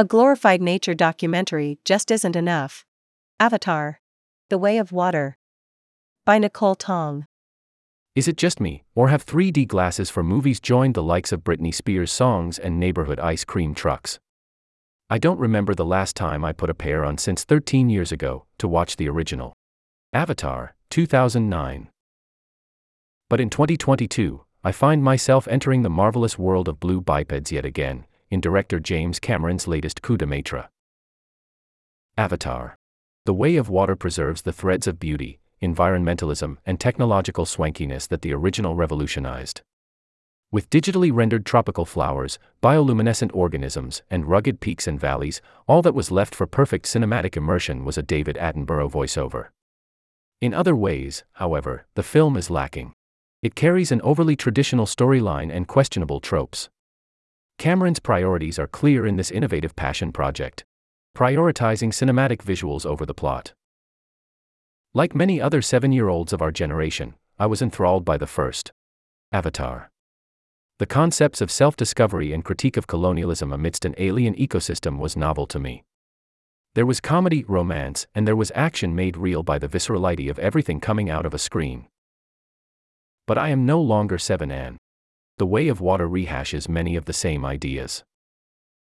A glorified nature documentary just isn't enough. Avatar. The Way of Water. By Nicole Tong. Is it just me, or have 3D glasses for movies joined the likes of Britney Spears songs and neighborhood ice cream trucks? I don't remember the last time I put a pair on since 13 years ago to watch the original. Avatar, 2009. But in 2022, I find myself entering the marvelous world of blue bipeds yet again, in director James Cameron's latest coup de maître. Avatar. The Way of Water preserves the threads of beauty, environmentalism, and technological swankiness that the original revolutionized. With digitally rendered tropical flowers, bioluminescent organisms, and rugged peaks and valleys, all that was left for perfect cinematic immersion was a David Attenborough voiceover. In other ways, however, the film is lacking. It carries an overly traditional storyline and questionable tropes. Cameron's priorities are clear in this innovative passion project, prioritizing cinematic visuals over the plot. Like many other seven year olds of our generation, I was enthralled by the first Avatar. The concepts of self discovery and critique of colonialism amidst an alien ecosystem was novel to me. There was comedy, romance, and there was action made real by the viscerality of everything coming out of a screen. But I am no longer 7 An. The Way of Water rehashes many of the same ideas.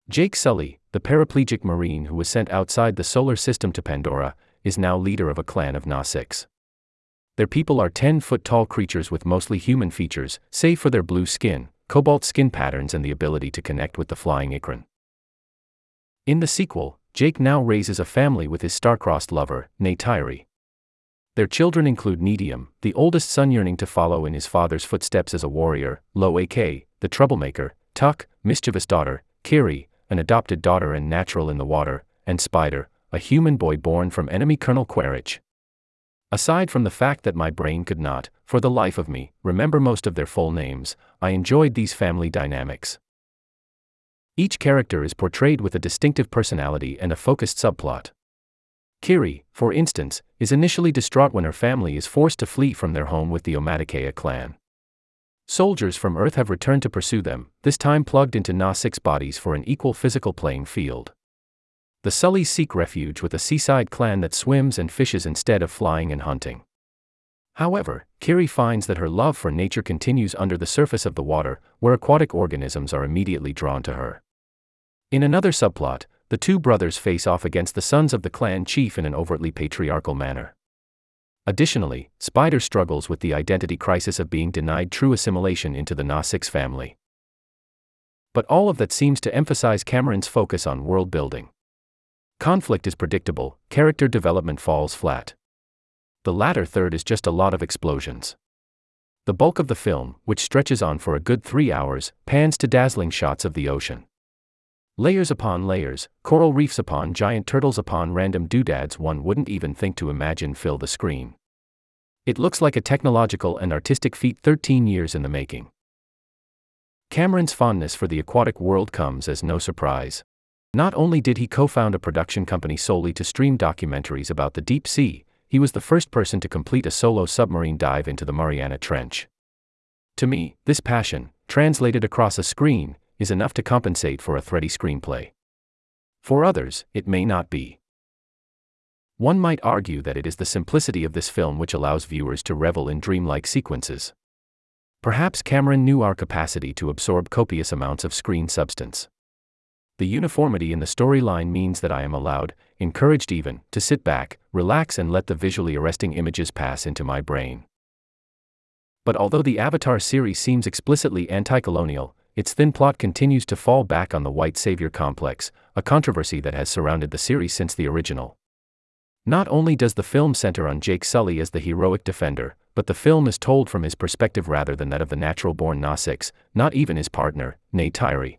Jake Sully, the paraplegic marine who was sent outside the solar system to Pandora, is now leader of a clan of Na'vi. Their people are 10 foot tall creatures with mostly human features, save for their blue skin, cobalt skin patterns, and the ability to connect with the flying Ikran. In the sequel, Jake now raises a family with his star-crossed lover, Neytiri. Their children include Neteyam, the oldest son yearning to follow in his father's footsteps as a warrior, Lo'ak, the troublemaker, Tuk, mischievous daughter, Kiri, an adopted daughter and natural in the water, and Spider, a human boy born from enemy Colonel Quaritch. Aside from the fact that my brain could not, for the life of me, remember most of their full names, I enjoyed these family dynamics. Each character is portrayed with a distinctive personality and a focused subplot. Kiri, for instance, is initially distraught when her family is forced to flee from their home with the Omaticaya clan. Soldiers from Earth have returned to pursue them, this time plugged into Na'vi bodies for an equal physical playing field. The Sullys seek refuge with a seaside clan that swims and fishes instead of flying and hunting. However, Kiri finds that her love for nature continues under the surface of the water, where aquatic organisms are immediately drawn to her. In another subplot, the two brothers face off against the sons of the clan chief in an overtly patriarchal manner. Additionally, Spider struggles with the identity crisis of being denied true assimilation into the Na'vi family. But all of that seems to emphasize Cameron's focus on world building. Conflict is predictable, character development falls flat. The latter third is just a lot of explosions. The bulk of the film, which stretches on for a good three hours, pans to dazzling shots of the ocean. Layers upon layers, coral reefs upon giant turtles upon random doodads one wouldn't even think to imagine fill the screen. It looks like a technological and artistic feat 13 years in the making. Cameron's fondness for the aquatic world comes as no surprise. Not only did he co found a production company solely to stream documentaries about the deep sea, he was the first person to complete a solo submarine dive into the Mariana Trench. To me, this passion, translated across a screen, is enough to compensate for a thready screenplay. For others, it may not be. One might argue that it is the simplicity of this film which allows viewers to revel in dreamlike sequences. Perhaps Cameron knew our capacity to absorb copious amounts of screen substance. The uniformity in the storyline means that I am allowed, encouraged even, to sit back, relax, and let the visually arresting images pass into my brain. But although the Avatar series seems explicitly anti colonial, its thin plot continues to fall back on the white savior complex, a controversy that has surrounded the series since the original. Not only does the film center on Jake Sully as the heroic defender, but the film is told from his perspective rather than that of the natural born Na'vi, not even his partner, Neytiri.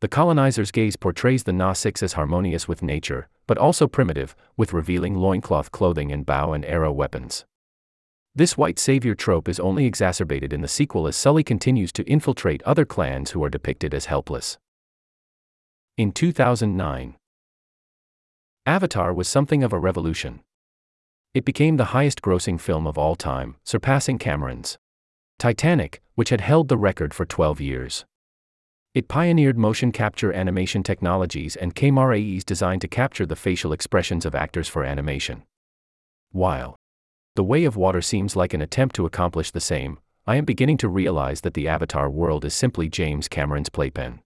The colonizer's gaze portrays the Na'vi as harmonious with nature, but also primitive, with revealing loincloth clothing and bow and arrow weapons. This white savior trope is only exacerbated in the sequel as Sully continues to infiltrate other clans who are depicted as helpless. In 2009, Avatar was something of a revolution. It became the highest grossing film of all time, surpassing Cameron's Titanic, which had held the record for 12 years. It pioneered motion capture animation technologies and camera AEs designed to capture the facial expressions of actors for animation. While The Way of Water seems like an attempt to accomplish the same, I am beginning to realize that the Avatar world is simply James Cameron's playpen.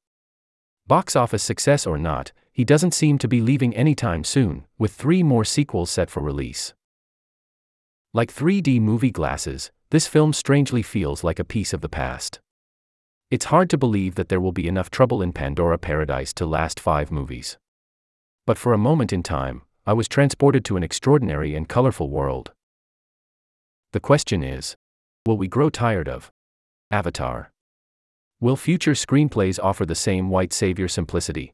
Box office success or not, he doesn't seem to be leaving anytime soon, with three more sequels set for release. Like 3D movie glasses, this film strangely feels like a piece of the past. It's hard to believe that there will be enough trouble in Pandora Paradise to last five movies. But for a moment in time, I was transported to an extraordinary and colorful world. The question is will we grow tired of Avatar? Will future screenplays offer the same white savior simplicity?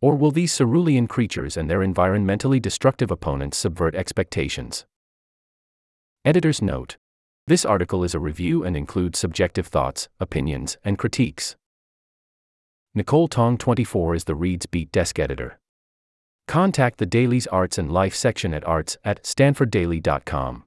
Or will these cerulean creatures and their environmentally destructive opponents subvert expectations? Editor's note This article is a review and includes subjective thoughts, opinions, and critiques. Nicole Tong 24 is the Reed's Beat desk editor. Contact the Daily's Arts and Life section at arts at stanforddaily.com.